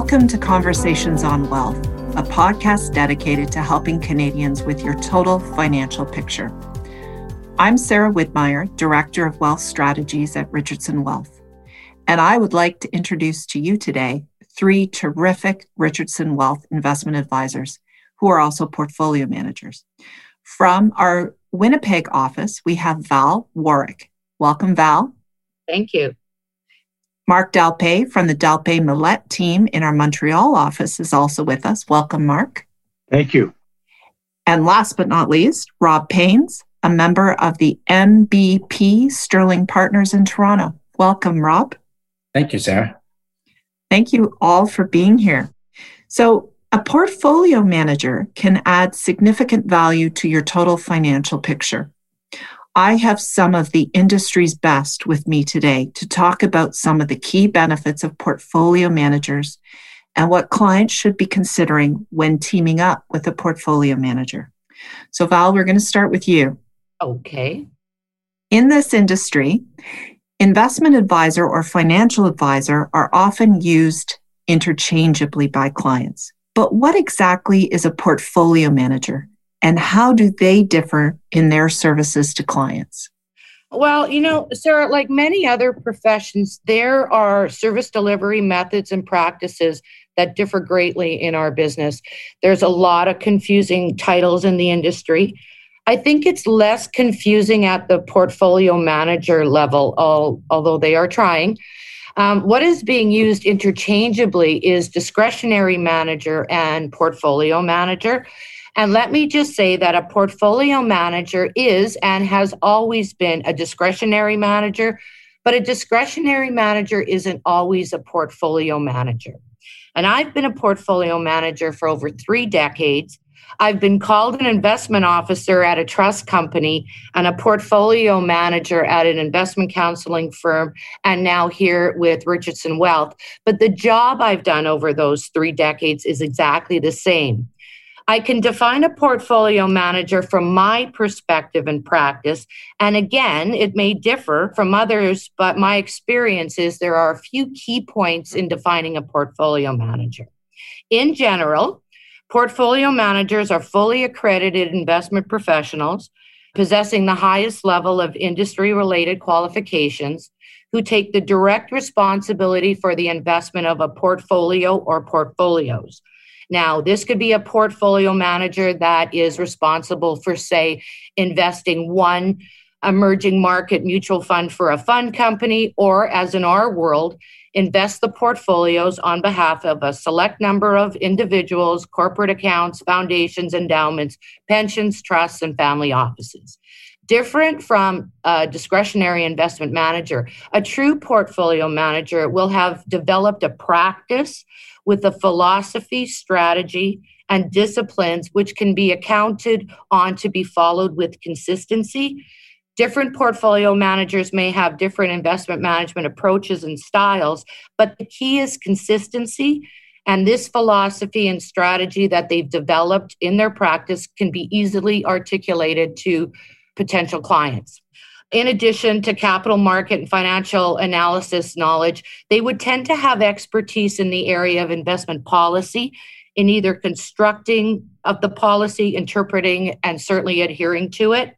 Welcome to Conversations on Wealth, a podcast dedicated to helping Canadians with your total financial picture. I'm Sarah Widmeyer, Director of Wealth Strategies at Richardson Wealth, and I would like to introduce to you today three terrific Richardson Wealth investment advisors who are also portfolio managers. From our Winnipeg office, we have Val Warwick. Welcome, Val. Thank you. Mark Dalpé from the Dalpé Millette team in our Montreal office is also with us. Welcome, Mark. Thank you. And last but not least, Rob Paynes, a member of the MBP Sterling Partners in Toronto. Welcome, Rob. Thank you, Sarah. Thank you all for being here. So, a portfolio manager can add significant value to your total financial picture. I have some of the industry's best with me today to talk about some of the key benefits of portfolio managers and what clients should be considering when teaming up with a portfolio manager. So, Val, we're going to start with you. Okay. In this industry, investment advisor or financial advisor are often used interchangeably by clients. But what exactly is a portfolio manager? And how do they differ in their services to clients? Well, you know, Sarah, like many other professions, there are service delivery methods and practices that differ greatly in our business. There's a lot of confusing titles in the industry. I think it's less confusing at the portfolio manager level, although they are trying. Um, what is being used interchangeably is discretionary manager and portfolio manager. And let me just say that a portfolio manager is and has always been a discretionary manager, but a discretionary manager isn't always a portfolio manager. And I've been a portfolio manager for over three decades. I've been called an investment officer at a trust company and a portfolio manager at an investment counseling firm, and now here with Richardson Wealth. But the job I've done over those three decades is exactly the same. I can define a portfolio manager from my perspective and practice. And again, it may differ from others, but my experience is there are a few key points in defining a portfolio manager. In general, portfolio managers are fully accredited investment professionals possessing the highest level of industry related qualifications who take the direct responsibility for the investment of a portfolio or portfolios. Now, this could be a portfolio manager that is responsible for, say, investing one emerging market mutual fund for a fund company, or as in our world, invest the portfolios on behalf of a select number of individuals, corporate accounts, foundations, endowments, pensions, trusts, and family offices. Different from a discretionary investment manager, a true portfolio manager will have developed a practice with a philosophy, strategy, and disciplines which can be accounted on to be followed with consistency. Different portfolio managers may have different investment management approaches and styles, but the key is consistency. And this philosophy and strategy that they've developed in their practice can be easily articulated to potential clients in addition to capital market and financial analysis knowledge, they would tend to have expertise in the area of investment policy in either constructing of the policy, interpreting, and certainly adhering to it.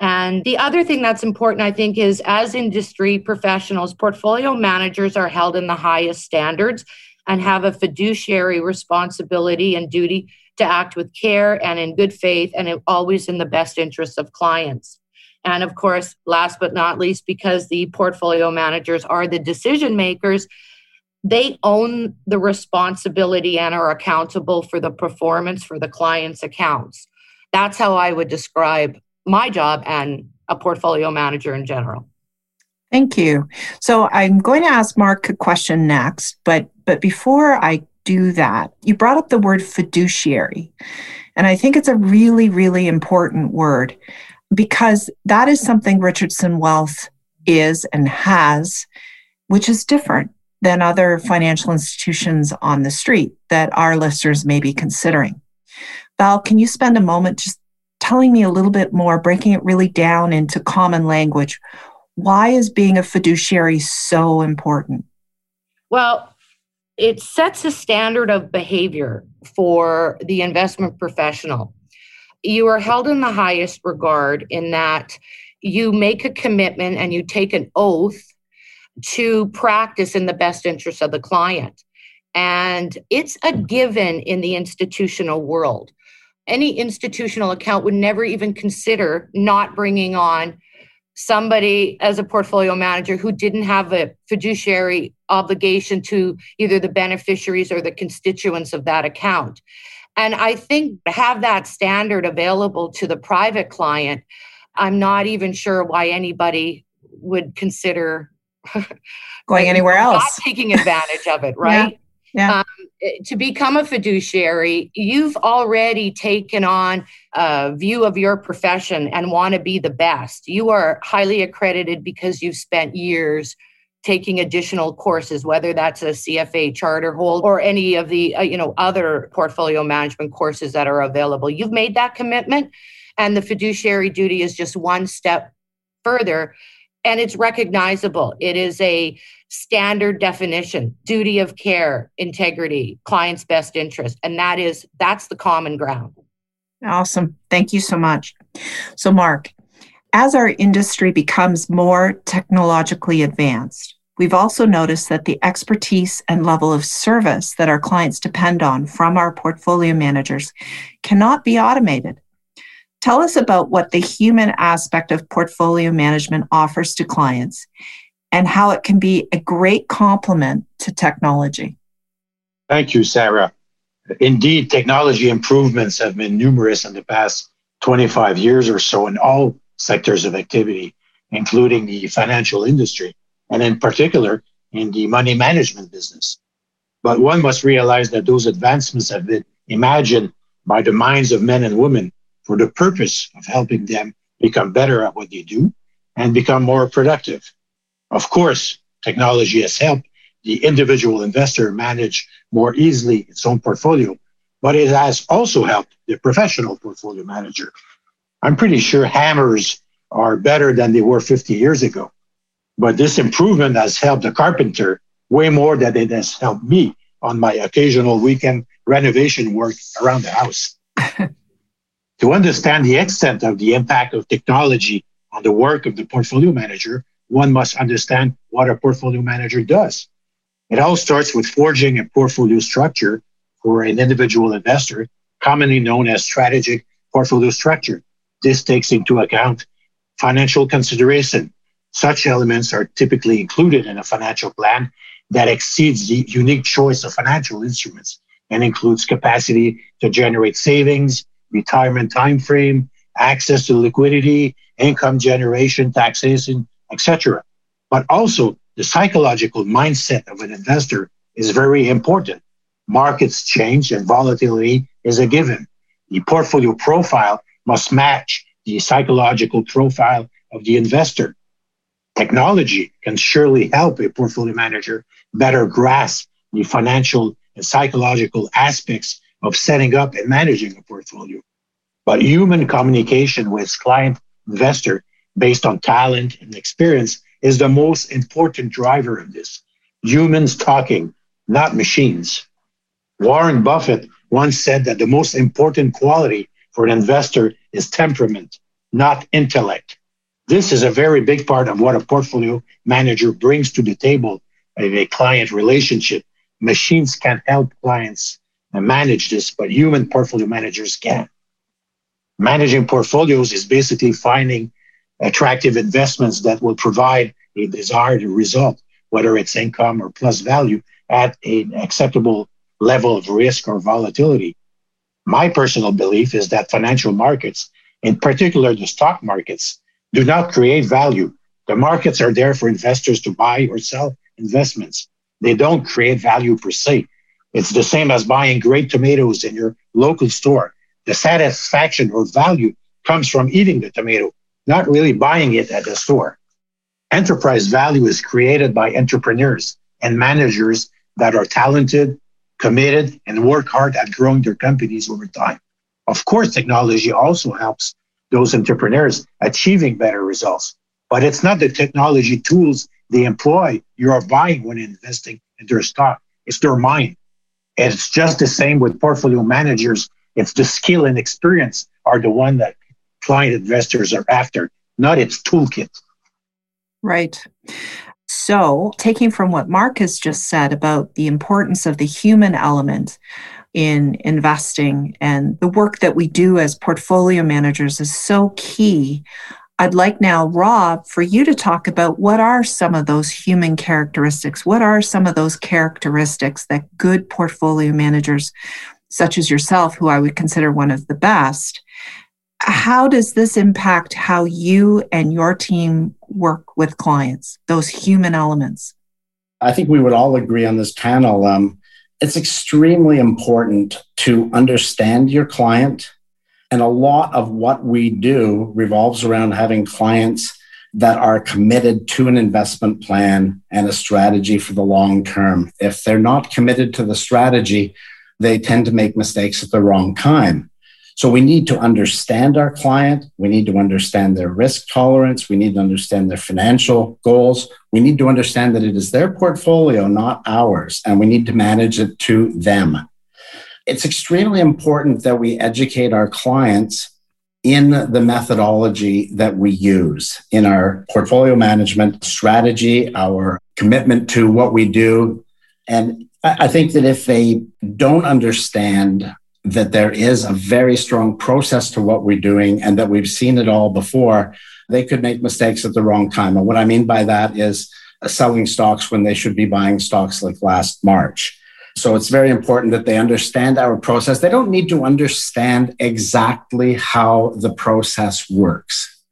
And the other thing that's important, I think, is as industry professionals, portfolio managers are held in the highest standards and have a fiduciary responsibility and duty to act with care and in good faith and always in the best interests of clients. And of course, last but not least, because the portfolio managers are the decision makers, they own the responsibility and are accountable for the performance for the client's accounts. That's how I would describe my job and a portfolio manager in general. Thank you. So I'm going to ask Mark a question next, but but before I do that, you brought up the word fiduciary. And I think it's a really, really important word because that is something Richardson Wealth is and has, which is different than other financial institutions on the street that our listeners may be considering. Val, can you spend a moment just telling me a little bit more, breaking it really down into common language? Why is being a fiduciary so important? Well, it sets a standard of behavior for the investment professional. You are held in the highest regard in that you make a commitment and you take an oath to practice in the best interest of the client. And it's a given in the institutional world. Any institutional account would never even consider not bringing on somebody as a portfolio manager who didn't have a fiduciary obligation to either the beneficiaries or the constituents of that account. And I think have that standard available to the private client. I'm not even sure why anybody would consider going anywhere else, not taking advantage of it, right? Yeah. yeah. Um, to become a fiduciary, you've already taken on a view of your profession and want to be the best. You are highly accredited because you've spent years taking additional courses whether that's a CFA charterholder or any of the uh, you know other portfolio management courses that are available. You've made that commitment and the fiduciary duty is just one step further and it's recognizable. It is a standard definition duty of care integrity client's best interest and that is that's the common ground. Awesome. Thank you so much. So mark as our industry becomes more technologically advanced we've also noticed that the expertise and level of service that our clients depend on from our portfolio managers cannot be automated Tell us about what the human aspect of portfolio management offers to clients and how it can be a great complement to technology. Thank you, Sarah. Indeed, technology improvements have been numerous in the past 25 years or so in all sectors of activity, including the financial industry, and in particular in the money management business. But one must realize that those advancements have been imagined by the minds of men and women for the purpose of helping them become better at what they do and become more productive. Of course, technology has helped the individual investor manage more easily its own portfolio, but it has also helped the professional portfolio manager. I'm pretty sure hammers are better than they were 50 years ago. But this improvement has helped the carpenter way more than it has helped me on my occasional weekend renovation work around the house. to understand the extent of the impact of technology on the work of the portfolio manager, one must understand what a portfolio manager does. It all starts with forging a portfolio structure for an individual investor, commonly known as strategic portfolio structure. This takes into account financial consideration. Such elements are typically included in a financial plan that exceeds the unique choice of financial instruments and includes capacity to generate savings, retirement time frame, access to liquidity, income generation, taxation, etc. But also the psychological mindset of an investor is very important. Markets change and volatility is a given. The portfolio profile must match the psychological profile of the investor. Technology can surely help a portfolio manager better grasp the financial and psychological aspects of setting up and managing a portfolio. But human communication with client investor based on talent and experience is the most important driver of this. Humans talking, not machines. Warren Buffett once said that the most important quality for an investor is temperament, not intellect. This is a very big part of what a portfolio manager brings to the table in a client relationship. Machines can help clients manage this, but human portfolio managers can. Managing portfolios is basically finding attractive investments that will provide a desired result, whether it's income or plus value at an acceptable level of risk or volatility. My personal belief is that financial markets, in particular the stock markets, do not create value. The markets are there for investors to buy or sell investments. They don't create value per se. It's the same as buying great tomatoes in your local store. The satisfaction or value comes from eating the tomato not really buying it at the store. Enterprise value is created by entrepreneurs and managers that are talented, committed, and work hard at growing their companies over time. Of course, technology also helps those entrepreneurs achieving better results, but it's not the technology tools they employ you are buying when investing in their stock. it's their mind. And it's just the same with portfolio managers. It's the skill and experience are the one that client investors are after, not its toolkit. Right. So, taking from what Mark has just said about the importance of the human element in investing and the work that we do as portfolio managers is so key. I'd like now, Rob, for you to talk about what are some of those human characteristics? What are some of those characteristics that good portfolio managers, such as yourself, who I would consider one of the best, how does this impact how you and your team work with clients, those human elements? I think we would all agree on this panel. Um, it's extremely important to understand your client. And a lot of what we do revolves around having clients that are committed to an investment plan and a strategy for the long term. If they're not committed to the strategy, they tend to make mistakes at the wrong time. So we need to understand our client. We need to understand their risk tolerance. We need to understand their financial goals. We need to understand that it is their portfolio, not ours, and we need to manage it to them. It's extremely important that we educate our clients in the methodology that we use in our portfolio management strategy, our commitment to what we do. And I think that if they don't understand that there is a very strong process to what we're doing and that we've seen it all before, they could make mistakes at the wrong time. And what I mean by that is uh, selling stocks when they should be buying stocks like last March. So it's very important that they understand our process. They don't need to understand exactly how the process works,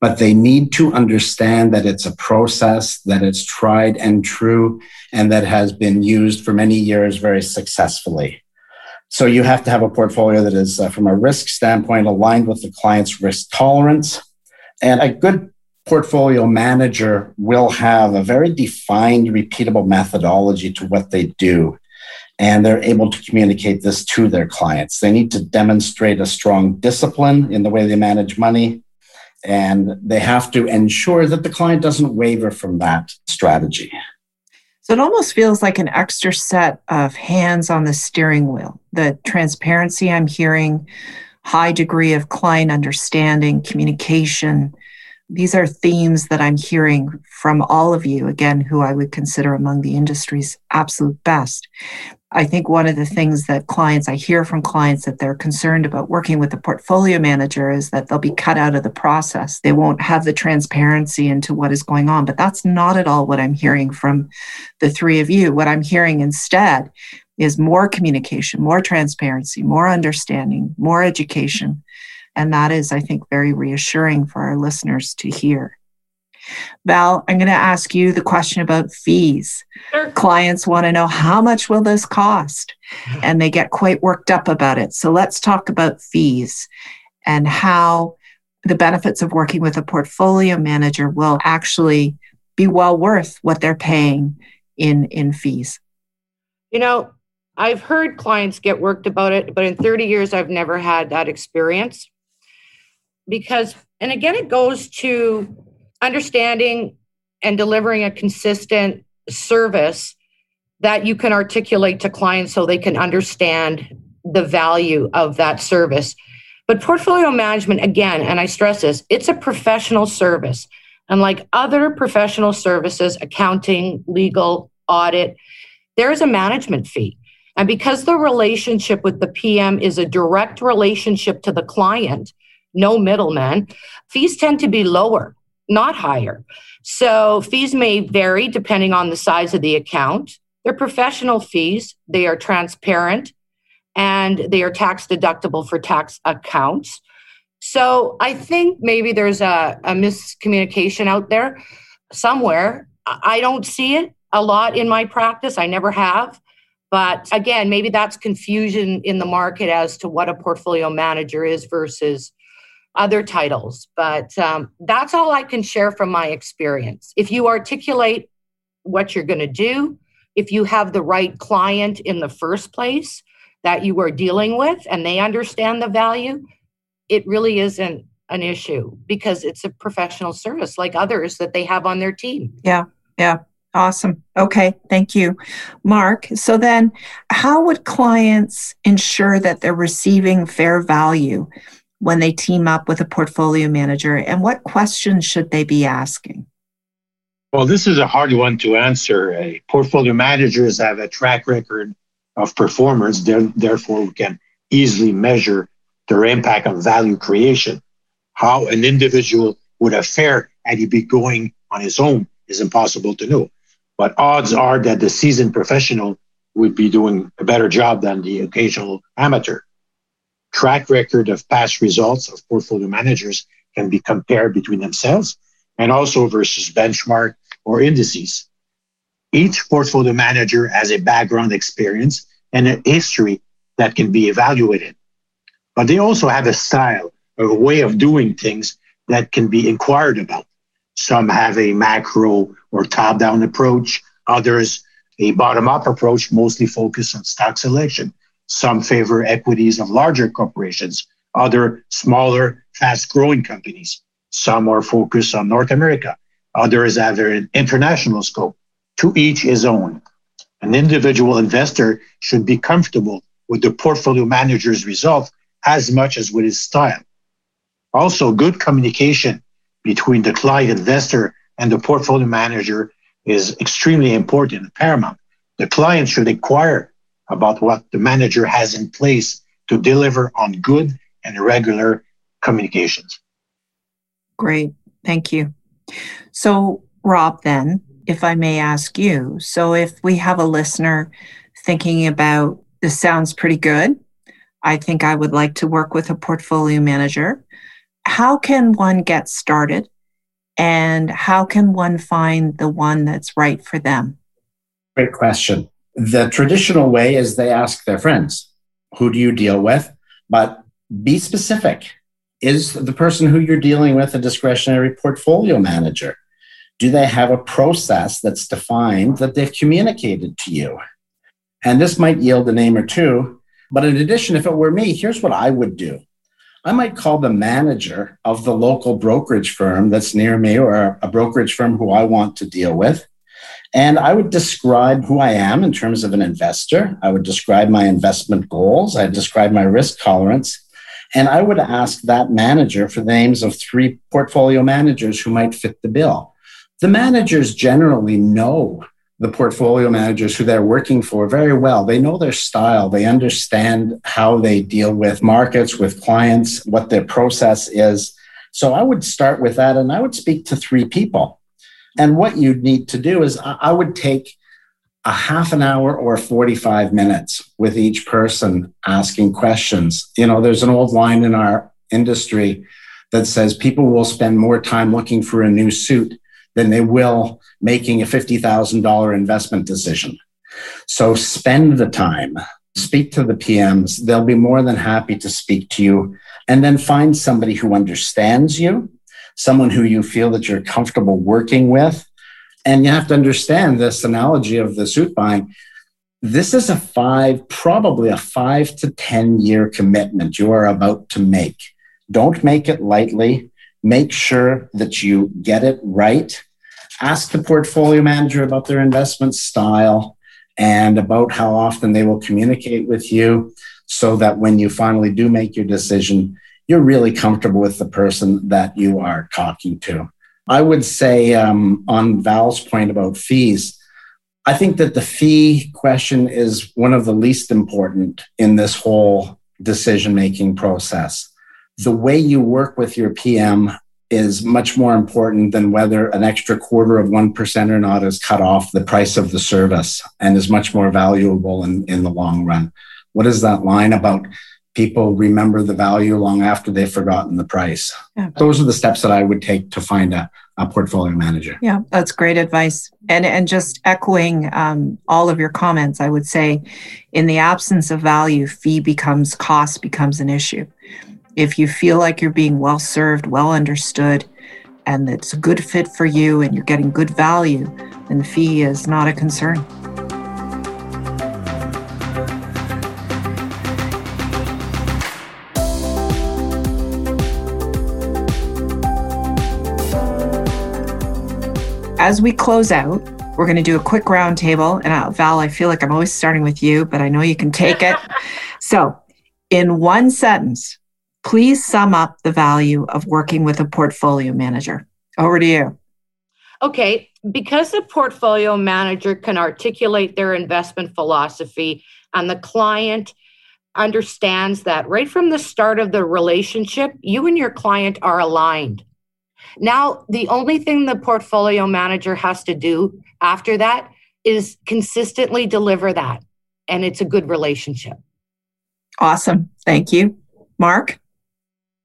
but they need to understand that it's a process, that it's tried and true, and that has been used for many years very successfully. So you have to have a portfolio that is, uh, from a risk standpoint, aligned with the client's risk tolerance. And a good portfolio manager will have a very defined, repeatable methodology to what they do. And they're able to communicate this to their clients. They need to demonstrate a strong discipline in the way they manage money. And they have to ensure that the client doesn't waver from that strategy. So it almost feels like an extra set of hands on the steering wheel. The transparency I'm hearing, high degree of client understanding, communication. These are themes that I'm hearing from all of you, again, who I would consider among the industry's absolute best. I think one of the things that clients, I hear from clients that they're concerned about working with a portfolio manager is that they'll be cut out of the process. They won't have the transparency into what is going on. But that's not at all what I'm hearing from the three of you. What I'm hearing instead is more communication, more transparency, more understanding, more education. And that is, I think, very reassuring for our listeners to hear. Val, I'm going to ask you the question about fees. Sure. Clients want to know how much will this cost? And they get quite worked up about it. So let's talk about fees and how the benefits of working with a portfolio manager will actually be well worth what they're paying in in fees. You know, I've heard clients get worked about it, but in 30 years I've never had that experience. Because and again it goes to understanding and delivering a consistent service that you can articulate to clients so they can understand the value of that service. But portfolio management, again, and I stress this, it's a professional service. And like other professional services, accounting, legal, audit, there is a management fee. And because the relationship with the PM is a direct relationship to the client, no middleman, fees tend to be lower not higher. So fees may vary depending on the size of the account. They're professional fees, they are transparent, and they are tax deductible for tax accounts. So I think maybe there's a, a miscommunication out there somewhere. I don't see it a lot in my practice. I never have. But again, maybe that's confusion in the market as to what a portfolio manager is versus other titles, but um, that's all I can share from my experience. If you articulate what you're going to do, if you have the right client in the first place that you are dealing with and they understand the value, it really isn't an issue because it's a professional service like others that they have on their team. Yeah. Yeah. Awesome. Okay. Thank you, Mark. So then, how would clients ensure that they're receiving fair value when they team up with a portfolio manager? And what questions should they be asking? Well, this is a hard one to answer. Uh, portfolio managers have a track record of performance, therefore, we can easily measure their impact on value creation. How an individual would have fared had he been going on his own is impossible to know. But odds are that the seasoned professional would be doing a better job than the occasional amateur. Track record of past results of portfolio managers can be compared between themselves and also versus benchmark or indices. Each portfolio manager has a background experience and a history that can be evaluated. But they also have a style, a way of doing things that can be inquired about. Some have a macro or top down approach, others a bottom up approach, mostly focused on stock selection. Some favor equities of larger corporations, other smaller, fast growing companies. Some are focused on North America, Others have an international scope. To each his own. An individual investor should be comfortable with the portfolio manager's result as much as with his style. Also, good communication between the client investor and the portfolio manager is extremely important paramount. The client should inquire about what the manager has in place to deliver on good and regular communications. Great. Thank you. So, Rob, then, if I may ask you, so if we have a listener thinking about this sounds pretty good, I think I would like to work with a portfolio manager. How can one get started? And how can one find the one that's right for them? Great question. The traditional way is they ask their friends, Who do you deal with? But be specific. Is the person who you're dealing with a discretionary portfolio manager? Do they have a process that's defined that they've communicated to you? And this might yield a name or two. But in addition, if it were me, here's what I would do I might call the manager of the local brokerage firm that's near me or a brokerage firm who I want to deal with. And I would describe who I am in terms of an investor. I would describe my investment goals. I'd describe my risk tolerance. And I would ask that manager for the names of three portfolio managers who might fit the bill. The managers generally know the portfolio managers who they're working for very well. They know their style, they understand how they deal with markets, with clients, what their process is. So I would start with that and I would speak to three people. And what you'd need to do is I would take a half an hour or 45 minutes with each person asking questions. You know, there's an old line in our industry that says people will spend more time looking for a new suit than they will making a $50,000 investment decision. So spend the time, speak to the PMs. They'll be more than happy to speak to you. And then find somebody who understands you, someone who you feel that you're comfortable working with, and you have to understand this analogy of the suit buying. This is a five, probably a five to 10 year commitment you are about to make. Don't make it lightly. Make sure that you get it right. Ask the portfolio manager about their investment style and about how often they will communicate with you so that when you finally do make your decision, you're really comfortable with the person that you are talking to. I would say um, on Val's point about fees, I think that the fee question is one of the least important in this whole decision making process. The way you work with your PM is much more important than whether an extra quarter of 1% or not is cut off the price of the service and is much more valuable in, in the long run. What is that line about people remember the value long after they've forgotten the price. Yeah. Those are the steps that I would take to find a, a portfolio manager. Yeah, that's great advice. And and just echoing um, all of your comments, I would say, in the absence of value, fee becomes cost becomes an issue. If you feel like you're being well served, well understood, and it's a good fit for you, and you're getting good value, then fee is not a concern. As we close out, We're going to do a quick roundtable. And uh, Val, I feel like I'm always starting with you, but I know you can take it. so, in one sentence, please sum up the value of working with a portfolio manager. Over to you. Okay, because the portfolio manager can articulate their investment philosophy and the client understands that right from the start of the relationship, you and your client are aligned. Now, the only thing the portfolio manager has to do after that is consistently deliver that. And it's a good relationship. Awesome. Thank you. Mark?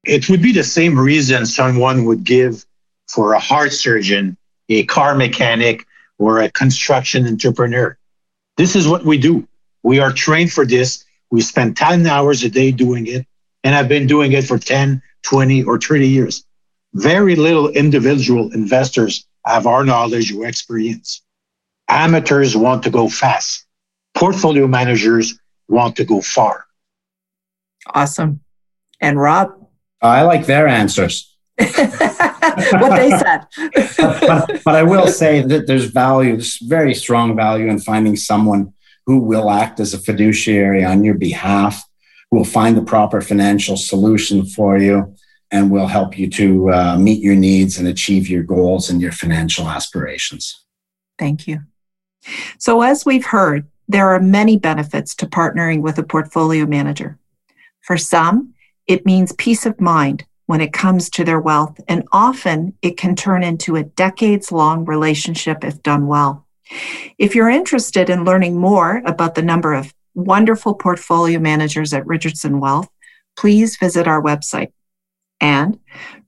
It would be the same reason someone would give for a heart surgeon, a car mechanic, or a construction entrepreneur. This is what we do. We are trained for this. We spend 10 hours a day doing it, and I've been doing it for 10, 20, or 30 years. Very little individual investors have our knowledge or experience. Amateurs want to go fast. Portfolio managers want to go far. Awesome. And Rob? I like their answers. what they said. but, but, but, I will say that there's value, there's very strong value in finding someone who will act as a fiduciary on your behalf, who will find the proper financial solution for you, and will help you to uh, meet your needs and achieve your goals and your financial aspirations. Thank you. So, as we've heard, there are many benefits to partnering with a portfolio manager. For some, it means peace of mind when it comes to their wealth, and often it can turn into a decades long relationship if done well. If you're interested in learning more about the number of wonderful portfolio managers at Richardson Wealth, please visit our website. And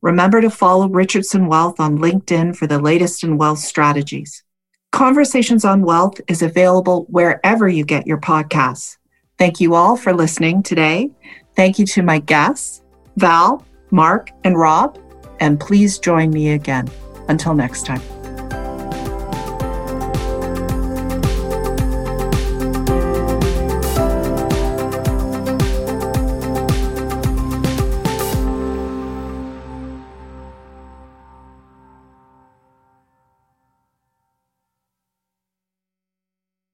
remember to follow Richardson Wealth on LinkedIn for the latest in wealth strategies. Conversations on Wealth is available wherever you get your podcasts. Thank you all for listening today. Thank you to my guests, Val, Mark, and Rob. And please join me again. Until next time.